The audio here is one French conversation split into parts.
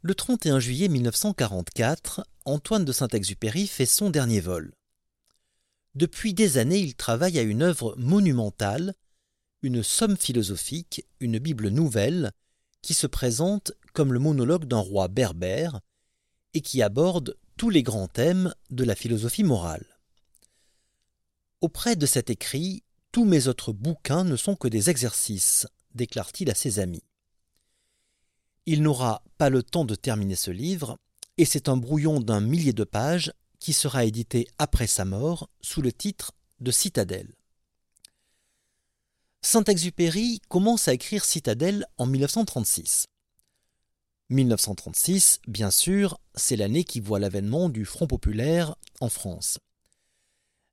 Le 31 juillet 1944, Antoine de Saint-Exupéry fait son dernier vol. Depuis des années, il travaille à une œuvre monumentale, une somme philosophique, une Bible nouvelle, qui se présente comme le monologue d'un roi berbère et qui aborde tous les grands thèmes de la philosophie morale. Auprès de cet écrit, tous mes autres bouquins ne sont que des exercices, déclare-t-il à ses amis. Il n'aura pas le temps de terminer ce livre, et c'est un brouillon d'un millier de pages qui sera édité après sa mort sous le titre de Citadelle. Saint-Exupéry commence à écrire Citadelle en 1936. 1936, bien sûr, c'est l'année qui voit l'avènement du Front populaire en France.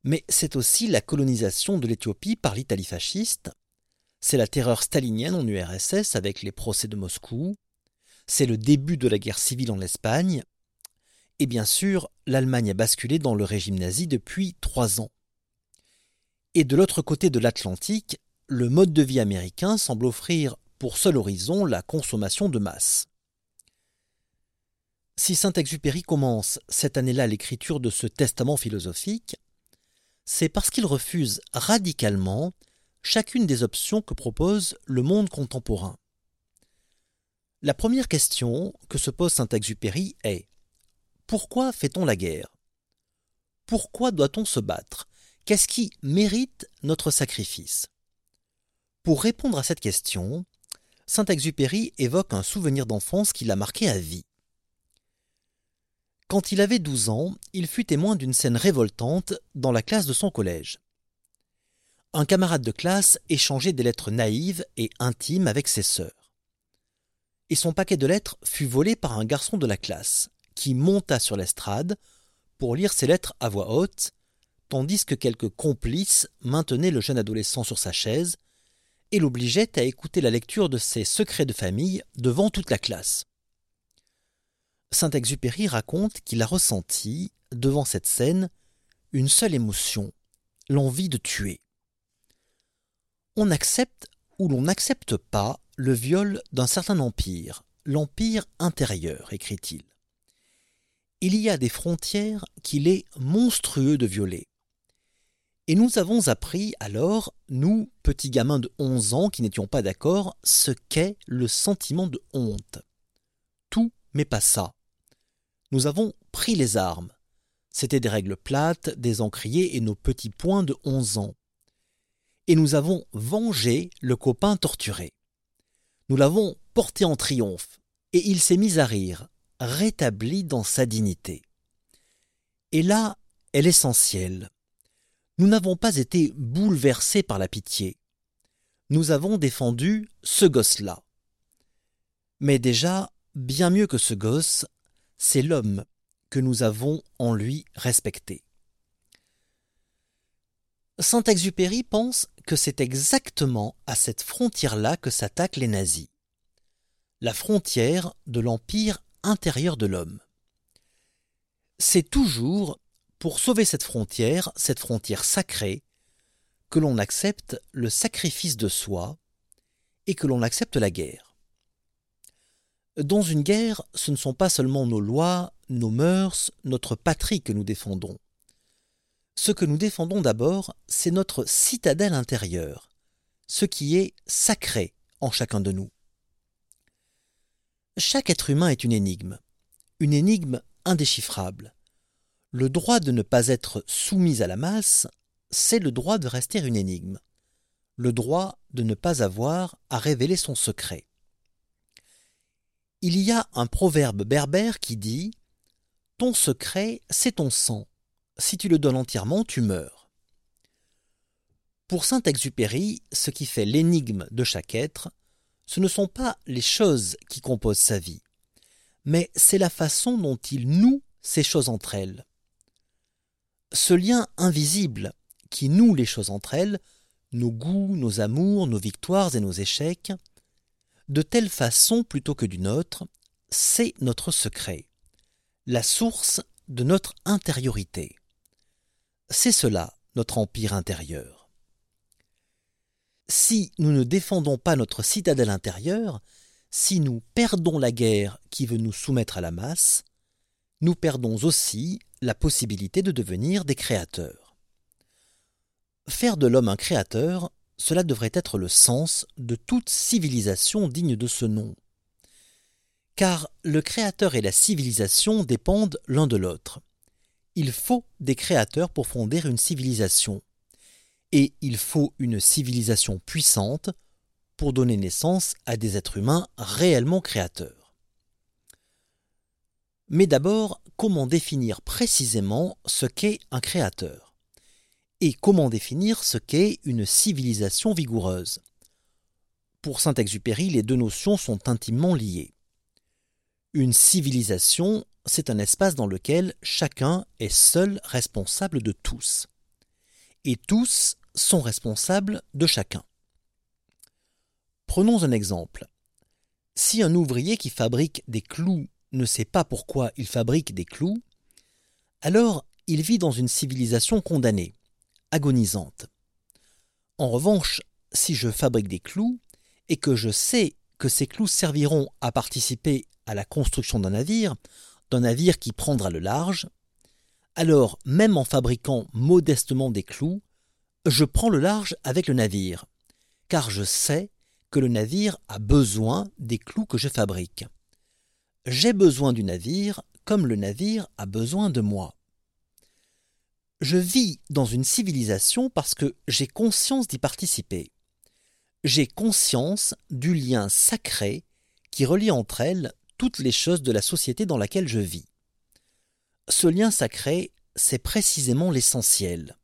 Mais c'est aussi la colonisation de l'Éthiopie par l'Italie fasciste, c'est la terreur stalinienne en URSS avec les procès de Moscou, c'est le début de la guerre civile en Espagne, et bien sûr, l'Allemagne a basculé dans le régime nazi depuis trois ans. Et de l'autre côté de l'Atlantique, le mode de vie américain semble offrir pour seul horizon la consommation de masse. Si Saint-Exupéry commence cette année-là l'écriture de ce testament philosophique, c'est parce qu'il refuse radicalement chacune des options que propose le monde contemporain. La première question que se pose Saint-Exupéry est Pourquoi fait-on la guerre? Pourquoi doit-on se battre? Qu'est-ce qui mérite notre sacrifice? Pour répondre à cette question, Saint-Exupéry évoque un souvenir d'enfance qui l'a marqué à vie. Quand il avait douze ans, il fut témoin d'une scène révoltante dans la classe de son collège. Un camarade de classe échangeait des lettres naïves et intimes avec ses sœurs et son paquet de lettres fut volé par un garçon de la classe, qui monta sur l'estrade pour lire ses lettres à voix haute, tandis que quelques complices maintenaient le jeune adolescent sur sa chaise et l'obligeaient à écouter la lecture de ses secrets de famille devant toute la classe. Saint-Exupéry raconte qu'il a ressenti, devant cette scène, une seule émotion, l'envie de tuer. On accepte ou l'on n'accepte pas le viol d'un certain empire, l'empire intérieur, écrit-il. Il y a des frontières qu'il est monstrueux de violer. Et nous avons appris alors, nous, petits gamins de onze ans qui n'étions pas d'accord, ce qu'est le sentiment de honte. Tout, mais pas ça. Nous avons pris les armes. C'étaient des règles plates, des encriers et nos petits poings de onze ans. Et nous avons vengé le copain torturé. Nous l'avons porté en triomphe, et il s'est mis à rire, rétabli dans sa dignité. Et là est l'essentiel. Nous n'avons pas été bouleversés par la pitié. Nous avons défendu ce gosse-là. Mais déjà, bien mieux que ce gosse, c'est l'homme que nous avons en lui respecté. Saint-Exupéry pense que c'est exactement à cette frontière-là que s'attaquent les nazis. La frontière de l'empire intérieur de l'homme. C'est toujours pour sauver cette frontière, cette frontière sacrée, que l'on accepte le sacrifice de soi et que l'on accepte la guerre. Dans une guerre, ce ne sont pas seulement nos lois, nos mœurs, notre patrie que nous défendons. Ce que nous défendons d'abord, c'est notre citadelle intérieure, ce qui est sacré en chacun de nous. Chaque être humain est une énigme, une énigme indéchiffrable. Le droit de ne pas être soumis à la masse, c'est le droit de rester une énigme, le droit de ne pas avoir à révéler son secret. Il y a un proverbe berbère qui dit Ton secret, c'est ton sang si tu le donnes entièrement, tu meurs. Pour Saint-Exupéry, ce qui fait l'énigme de chaque être, ce ne sont pas les choses qui composent sa vie, mais c'est la façon dont il noue ces choses entre elles. Ce lien invisible qui noue les choses entre elles, nos goûts, nos amours, nos victoires et nos échecs, de telle façon plutôt que d'une autre, c'est notre secret, la source de notre intériorité. C'est cela, notre empire intérieur. Si nous ne défendons pas notre citadelle intérieure, si nous perdons la guerre qui veut nous soumettre à la masse, nous perdons aussi la possibilité de devenir des créateurs. Faire de l'homme un créateur, cela devrait être le sens de toute civilisation digne de ce nom. Car le créateur et la civilisation dépendent l'un de l'autre. Il faut des créateurs pour fonder une civilisation. Et il faut une civilisation puissante pour donner naissance à des êtres humains réellement créateurs. Mais d'abord, comment définir précisément ce qu'est un créateur? Et comment définir ce qu'est une civilisation vigoureuse? Pour Saint-Exupéry, les deux notions sont intimement liées. Une civilisation, c'est un espace dans lequel chacun est seul responsable de tous. Et tous sont responsables de chacun. Prenons un exemple. Si un ouvrier qui fabrique des clous ne sait pas pourquoi il fabrique des clous, alors il vit dans une civilisation condamnée agonisante. En revanche, si je fabrique des clous et que je sais que ces clous serviront à participer à la construction d'un navire, d'un navire qui prendra le large, alors même en fabriquant modestement des clous, je prends le large avec le navire, car je sais que le navire a besoin des clous que je fabrique. J'ai besoin du navire comme le navire a besoin de moi. Je vis dans une civilisation parce que j'ai conscience d'y participer. J'ai conscience du lien sacré qui relie entre elles toutes les choses de la société dans laquelle je vis. Ce lien sacré, c'est précisément l'essentiel.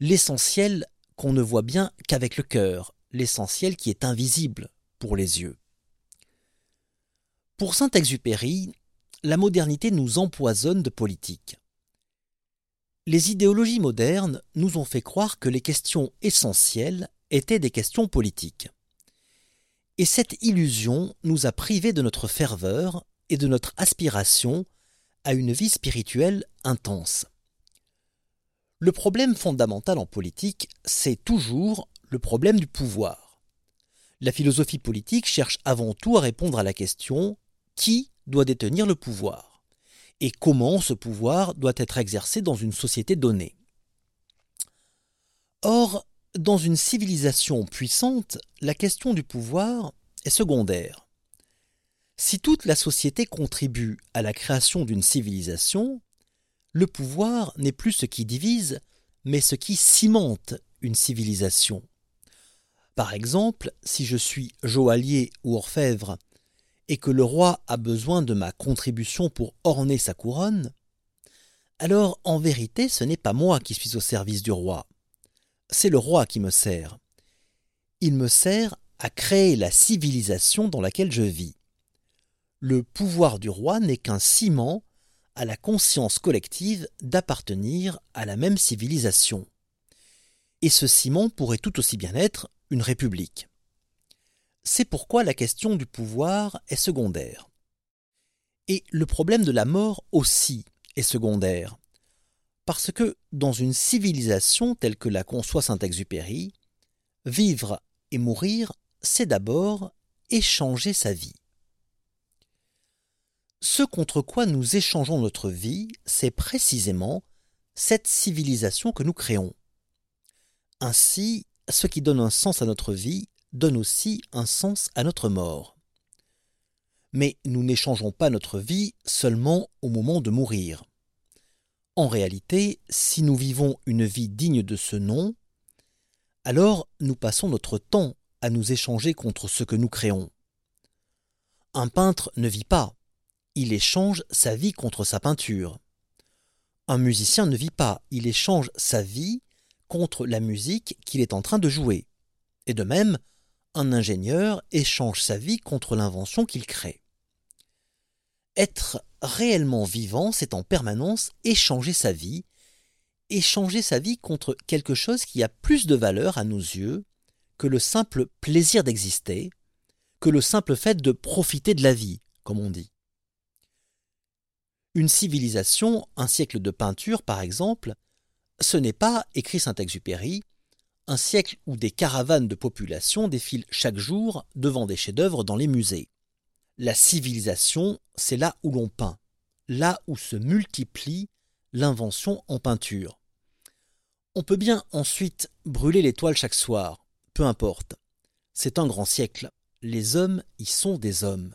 L'essentiel qu'on ne voit bien qu'avec le cœur, l'essentiel qui est invisible pour les yeux. Pour Saint-Exupéry, la modernité nous empoisonne de politique les idéologies modernes nous ont fait croire que les questions essentielles étaient des questions politiques. Et cette illusion nous a privés de notre ferveur et de notre aspiration à une vie spirituelle intense. Le problème fondamental en politique, c'est toujours le problème du pouvoir. La philosophie politique cherche avant tout à répondre à la question qui doit détenir le pouvoir? Et comment ce pouvoir doit être exercé dans une société donnée? Or, dans une civilisation puissante, la question du pouvoir est secondaire. Si toute la société contribue à la création d'une civilisation, le pouvoir n'est plus ce qui divise, mais ce qui cimente une civilisation. Par exemple, si je suis joaillier ou orfèvre et que le roi a besoin de ma contribution pour orner sa couronne, alors en vérité ce n'est pas moi qui suis au service du roi, c'est le roi qui me sert. Il me sert à créer la civilisation dans laquelle je vis. Le pouvoir du roi n'est qu'un ciment à la conscience collective d'appartenir à la même civilisation. Et ce ciment pourrait tout aussi bien être une république. C'est pourquoi la question du pouvoir est secondaire. Et le problème de la mort aussi est secondaire. Parce que dans une civilisation telle que la conçoit Saint-Exupéry, vivre et mourir, c'est d'abord échanger sa vie. Ce contre quoi nous échangeons notre vie, c'est précisément cette civilisation que nous créons. Ainsi, ce qui donne un sens à notre vie, donne aussi un sens à notre mort. Mais nous n'échangeons pas notre vie seulement au moment de mourir. En réalité, si nous vivons une vie digne de ce nom, alors nous passons notre temps à nous échanger contre ce que nous créons. Un peintre ne vit pas, il échange sa vie contre sa peinture. Un musicien ne vit pas, il échange sa vie contre la musique qu'il est en train de jouer. Et de même, un ingénieur échange sa vie contre l'invention qu'il crée. Être réellement vivant, c'est en permanence échanger sa vie, échanger sa vie contre quelque chose qui a plus de valeur à nos yeux que le simple plaisir d'exister, que le simple fait de profiter de la vie, comme on dit. Une civilisation, un siècle de peinture par exemple, ce n'est pas, écrit Saint-Exupéry, un siècle où des caravanes de population défilent chaque jour devant des chefs-d'œuvre dans les musées. La civilisation, c'est là où l'on peint, là où se multiplie l'invention en peinture. On peut bien ensuite brûler les toiles chaque soir, peu importe. C'est un grand siècle, les hommes y sont des hommes.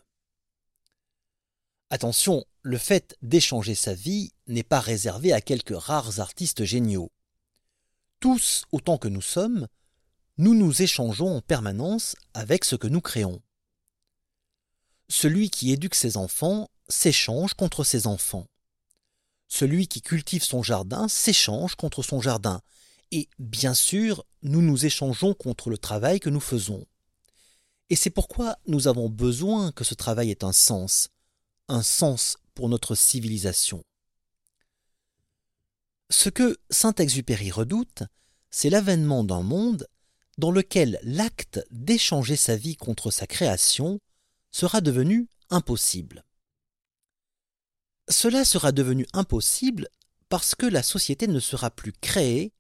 Attention, le fait d'échanger sa vie n'est pas réservé à quelques rares artistes géniaux. Tous, autant que nous sommes, nous nous échangeons en permanence avec ce que nous créons. Celui qui éduque ses enfants s'échange contre ses enfants. Celui qui cultive son jardin s'échange contre son jardin. Et bien sûr, nous nous échangeons contre le travail que nous faisons. Et c'est pourquoi nous avons besoin que ce travail ait un sens, un sens pour notre civilisation. Ce que Saint-Exupéry redoute, c'est l'avènement d'un monde dans lequel l'acte d'échanger sa vie contre sa création sera devenu impossible. Cela sera devenu impossible parce que la société ne sera plus créée,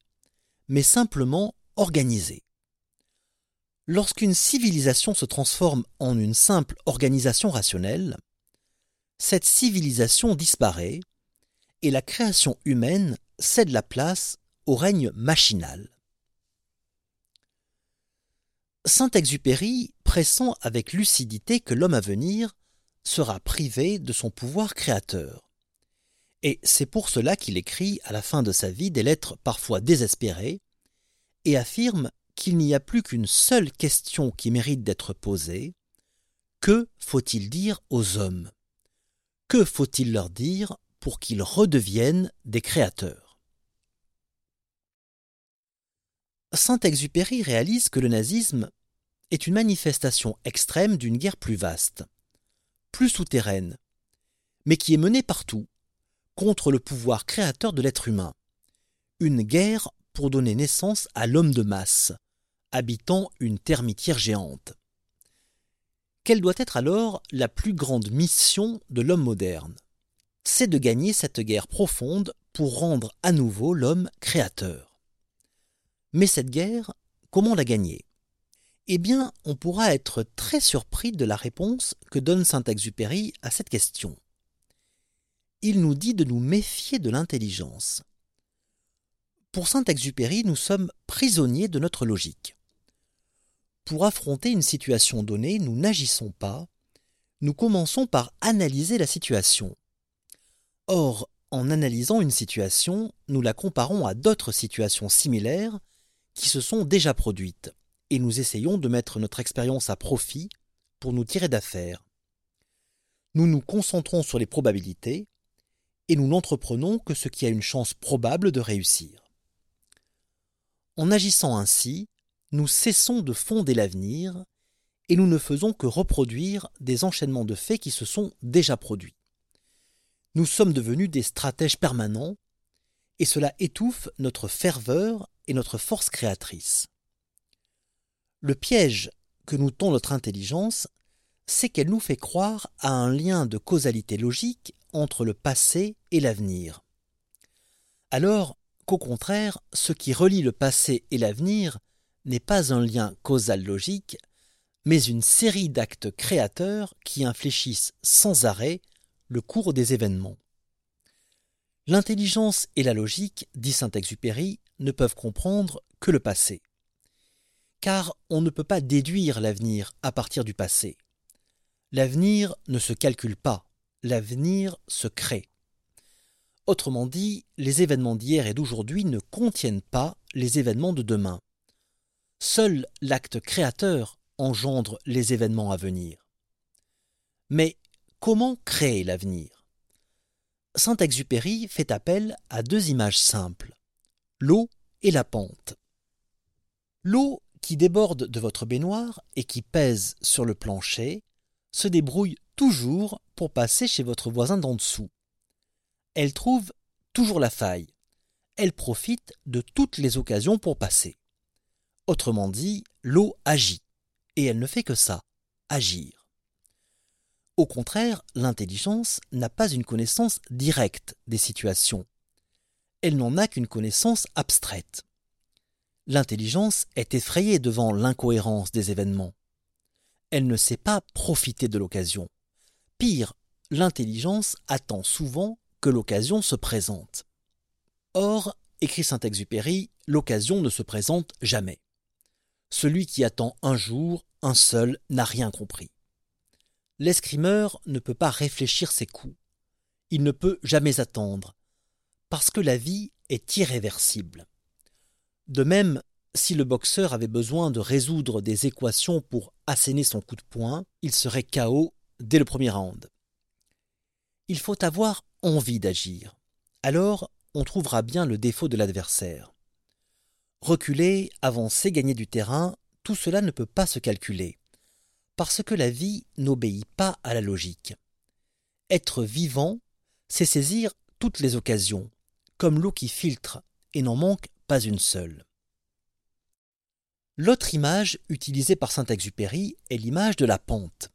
mais simplement organisée. Lorsqu'une civilisation se transforme en une simple organisation rationnelle, cette civilisation disparaît et la création humaine cède la place au règne machinal. Saint-Exupéry pressent avec lucidité que l'homme à venir sera privé de son pouvoir créateur. Et c'est pour cela qu'il écrit à la fin de sa vie des lettres parfois désespérées et affirme qu'il n'y a plus qu'une seule question qui mérite d'être posée. Que faut-il dire aux hommes? Que faut-il leur dire pour qu'ils redeviennent des créateurs? Saint-Exupéry réalise que le nazisme est une manifestation extrême d'une guerre plus vaste, plus souterraine, mais qui est menée partout, contre le pouvoir créateur de l'être humain. Une guerre pour donner naissance à l'homme de masse, habitant une termitière géante. Quelle doit être alors la plus grande mission de l'homme moderne? C'est de gagner cette guerre profonde pour rendre à nouveau l'homme créateur. Mais cette guerre, comment la gagner? Eh bien, on pourra être très surpris de la réponse que donne Saint-Exupéry à cette question. Il nous dit de nous méfier de l'intelligence. Pour Saint-Exupéry, nous sommes prisonniers de notre logique. Pour affronter une situation donnée, nous n'agissons pas, nous commençons par analyser la situation. Or, en analysant une situation, nous la comparons à d'autres situations similaires qui se sont déjà produites et nous essayons de mettre notre expérience à profit pour nous tirer d'affaire. Nous nous concentrons sur les probabilités et nous n'entreprenons que ce qui a une chance probable de réussir. En agissant ainsi, nous cessons de fonder l'avenir et nous ne faisons que reproduire des enchaînements de faits qui se sont déjà produits. Nous sommes devenus des stratèges permanents et cela étouffe notre ferveur et notre force créatrice. Le piège que nous tend notre intelligence, c'est qu'elle nous fait croire à un lien de causalité logique entre le passé et l'avenir. Alors qu'au contraire, ce qui relie le passé et l'avenir n'est pas un lien causal logique, mais une série d'actes créateurs qui infléchissent sans arrêt le cours des événements. L'intelligence et la logique, dit Saint-Exupéry, ne peuvent comprendre que le passé car on ne peut pas déduire l'avenir à partir du passé. L'avenir ne se calcule pas, l'avenir se crée. Autrement dit, les événements d'hier et d'aujourd'hui ne contiennent pas les événements de demain. Seul l'acte créateur engendre les événements à venir. Mais comment créer l'avenir? Saint-Exupéry fait appel à deux images simples, l'eau et la pente. L'eau qui déborde de votre baignoire et qui pèse sur le plancher se débrouille toujours pour passer chez votre voisin d'en dessous. Elle trouve toujours la faille. Elle profite de toutes les occasions pour passer. Autrement dit, l'eau agit. Et elle ne fait que ça, agir. Au contraire, l'intelligence n'a pas une connaissance directe des situations. Elle n'en a qu'une connaissance abstraite. L'intelligence est effrayée devant l'incohérence des événements. Elle ne sait pas profiter de l'occasion. Pire, l'intelligence attend souvent que l'occasion se présente. Or, écrit Saint-Exupéry, l'occasion ne se présente jamais. Celui qui attend un jour, un seul, n'a rien compris. L'escrimeur ne peut pas réfléchir ses coups. Il ne peut jamais attendre, parce que la vie est irréversible. De même, si le boxeur avait besoin de résoudre des équations pour asséner son coup de poing, il serait KO dès le premier round. Il faut avoir envie d'agir. Alors, on trouvera bien le défaut de l'adversaire. Reculer, avancer, gagner du terrain, tout cela ne peut pas se calculer, parce que la vie n'obéit pas à la logique. Être vivant, c'est saisir toutes les occasions, l'eau qui filtre et n'en manque pas une seule. L'autre image utilisée par Saint-Exupéry est l'image de la pente.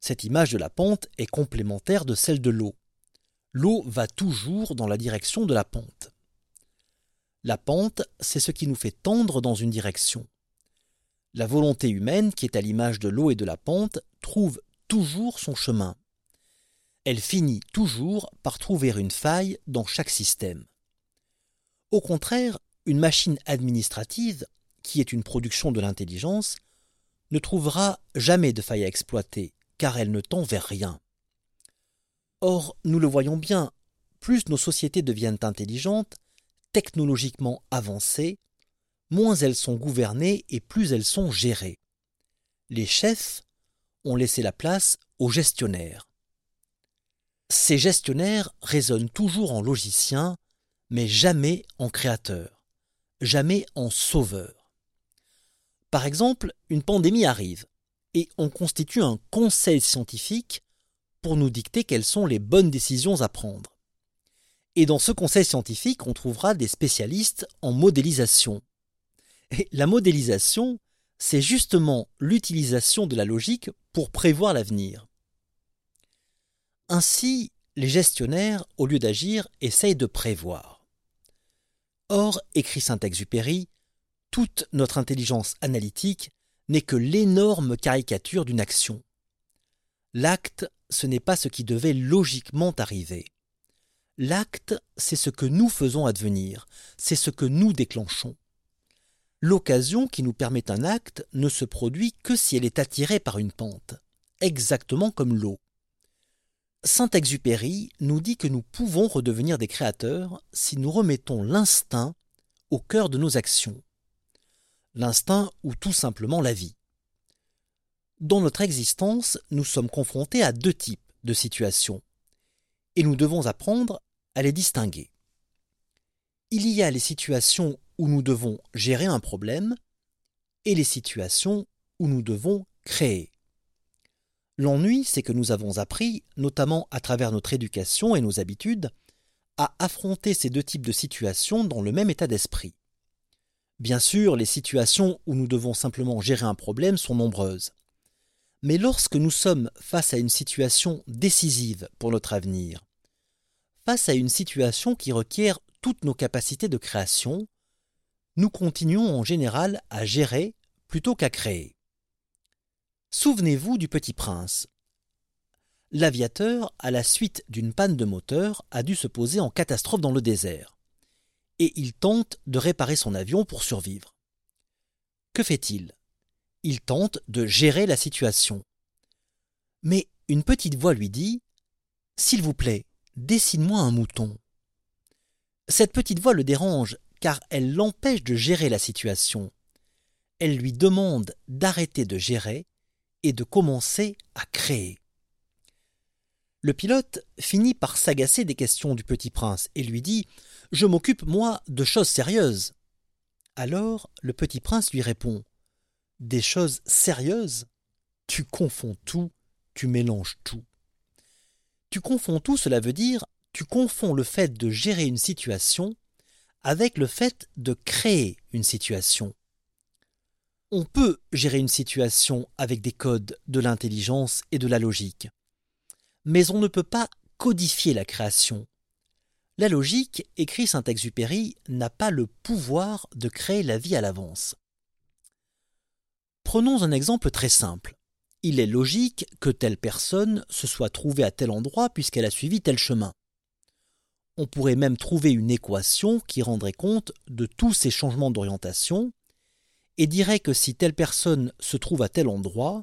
Cette image de la pente est complémentaire de celle de l'eau. L'eau va toujours dans la direction de la pente. La pente, c'est ce qui nous fait tendre dans une direction. La volonté humaine, qui est à l'image de l'eau et de la pente, trouve toujours son chemin. Elle finit toujours par trouver une faille dans chaque système. Au contraire, une machine administrative, qui est une production de l'intelligence, ne trouvera jamais de faille à exploiter, car elle ne tend vers rien. Or, nous le voyons bien, plus nos sociétés deviennent intelligentes, technologiquement avancées, moins elles sont gouvernées et plus elles sont gérées. Les chefs ont laissé la place aux gestionnaires. Ces gestionnaires raisonnent toujours en logiciens, mais jamais en créateurs, jamais en sauveurs. Par exemple, une pandémie arrive, et on constitue un conseil scientifique pour nous dicter quelles sont les bonnes décisions à prendre. Et dans ce conseil scientifique, on trouvera des spécialistes en modélisation. Et la modélisation, c'est justement l'utilisation de la logique pour prévoir l'avenir. Ainsi, les gestionnaires, au lieu d'agir, essayent de prévoir. Or, écrit Saint-Exupéry, toute notre intelligence analytique n'est que l'énorme caricature d'une action. L'acte, ce n'est pas ce qui devait logiquement arriver. L'acte, c'est ce que nous faisons advenir, c'est ce que nous déclenchons. L'occasion qui nous permet un acte ne se produit que si elle est attirée par une pente, exactement comme l'eau. Saint-Exupéry nous dit que nous pouvons redevenir des créateurs si nous remettons l'instinct au cœur de nos actions. L'instinct ou tout simplement la vie. Dans notre existence, nous sommes confrontés à deux types de situations, et nous devons apprendre à les distinguer. Il y a les situations où nous devons gérer un problème et les situations où nous devons créer. L'ennui, c'est que nous avons appris, notamment à travers notre éducation et nos habitudes, à affronter ces deux types de situations dans le même état d'esprit. Bien sûr, les situations où nous devons simplement gérer un problème sont nombreuses. Mais lorsque nous sommes face à une situation décisive pour notre avenir, Face à une situation qui requiert toutes nos capacités de création, nous continuons en général à gérer plutôt qu'à créer. Souvenez-vous du petit prince. L'aviateur, à la suite d'une panne de moteur, a dû se poser en catastrophe dans le désert. Et il tente de réparer son avion pour survivre. Que fait-il? Il tente de gérer la situation. Mais une petite voix lui dit S'il vous plaît, Dessine-moi un mouton. Cette petite voix le dérange, car elle l'empêche de gérer la situation. Elle lui demande d'arrêter de gérer et de commencer à créer. Le pilote finit par s'agacer des questions du petit prince et lui dit Je m'occupe, moi, de choses sérieuses. Alors le petit prince lui répond Des choses sérieuses? Tu confonds tout, tu mélanges tout. Tu confonds tout, cela veut dire tu confonds le fait de gérer une situation avec le fait de créer une situation. On peut gérer une situation avec des codes de l'intelligence et de la logique, mais on ne peut pas codifier la création. La logique, écrit Saint-Exupéry, n'a pas le pouvoir de créer la vie à l'avance. Prenons un exemple très simple. Il est logique que telle personne se soit trouvée à tel endroit puisqu'elle a suivi tel chemin. On pourrait même trouver une équation qui rendrait compte de tous ces changements d'orientation et dirait que si telle personne se trouve à tel endroit,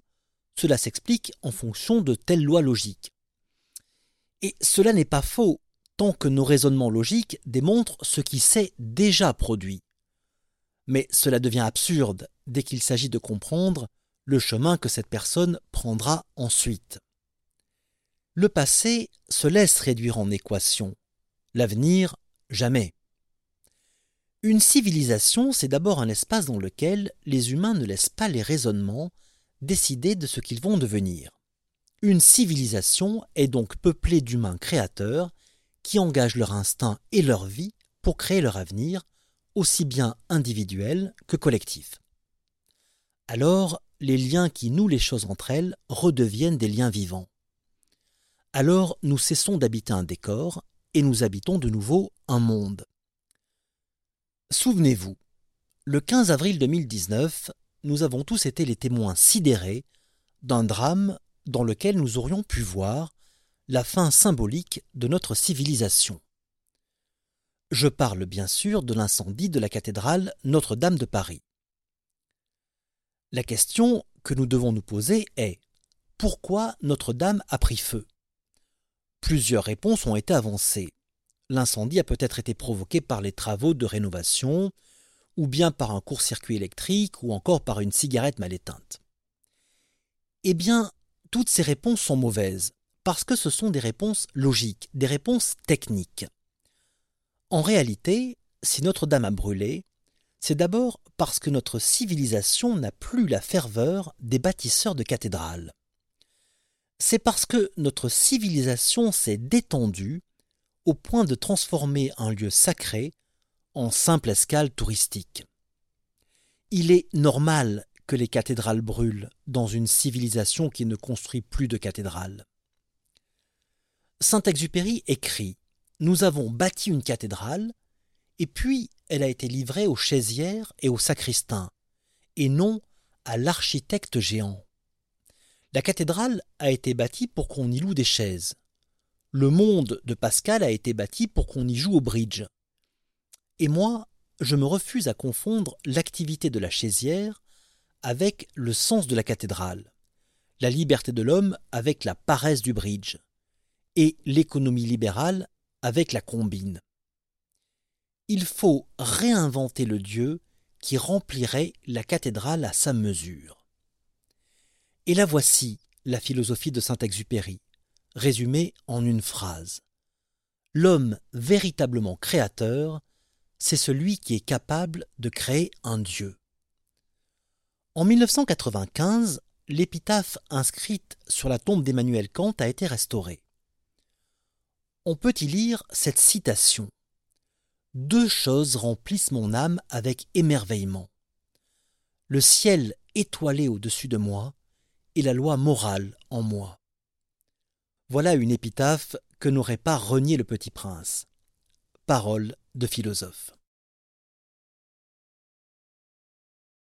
cela s'explique en fonction de telle loi logique. Et cela n'est pas faux tant que nos raisonnements logiques démontrent ce qui s'est déjà produit. Mais cela devient absurde dès qu'il s'agit de comprendre le chemin que cette personne prendra ensuite. Le passé se laisse réduire en équation, l'avenir jamais. Une civilisation, c'est d'abord un espace dans lequel les humains ne laissent pas les raisonnements décider de ce qu'ils vont devenir. Une civilisation est donc peuplée d'humains créateurs qui engagent leur instinct et leur vie pour créer leur avenir, aussi bien individuel que collectif. Alors, les liens qui nouent les choses entre elles redeviennent des liens vivants. Alors, nous cessons d'habiter un décor et nous habitons de nouveau un monde. Souvenez-vous, le 15 avril 2019, nous avons tous été les témoins sidérés d'un drame dans lequel nous aurions pu voir la fin symbolique de notre civilisation. Je parle bien sûr de l'incendie de la cathédrale Notre-Dame de Paris. La question que nous devons nous poser est pourquoi Notre-Dame a pris feu? Plusieurs réponses ont été avancées l'incendie a peut-être été provoqué par les travaux de rénovation, ou bien par un court-circuit électrique, ou encore par une cigarette mal éteinte. Eh bien, toutes ces réponses sont mauvaises, parce que ce sont des réponses logiques, des réponses techniques. En réalité, si Notre-Dame a brûlé, c'est d'abord parce que notre civilisation n'a plus la ferveur des bâtisseurs de cathédrales. C'est parce que notre civilisation s'est détendue au point de transformer un lieu sacré en simple escale touristique. Il est normal que les cathédrales brûlent dans une civilisation qui ne construit plus de cathédrales. Saint-Exupéry écrit Nous avons bâti une cathédrale, et puis elle a été livrée aux chaisières et aux sacristains, et non à l'architecte géant. La cathédrale a été bâtie pour qu'on y loue des chaises. Le monde de Pascal a été bâti pour qu'on y joue au bridge. Et moi, je me refuse à confondre l'activité de la chaisière avec le sens de la cathédrale, la liberté de l'homme avec la paresse du bridge, et l'économie libérale avec la combine. Il faut réinventer le Dieu qui remplirait la cathédrale à sa mesure. Et la voici, la philosophie de Saint-Exupéry résumé en une phrase. L'homme véritablement créateur, c'est celui qui est capable de créer un Dieu. En 1995, l'épitaphe inscrite sur la tombe d'Emmanuel Kant a été restaurée. On peut y lire cette citation. Deux choses remplissent mon âme avec émerveillement. Le ciel étoilé au-dessus de moi et la loi morale en moi. Voilà une épitaphe que n'aurait pas renié le petit prince. Parole de philosophe.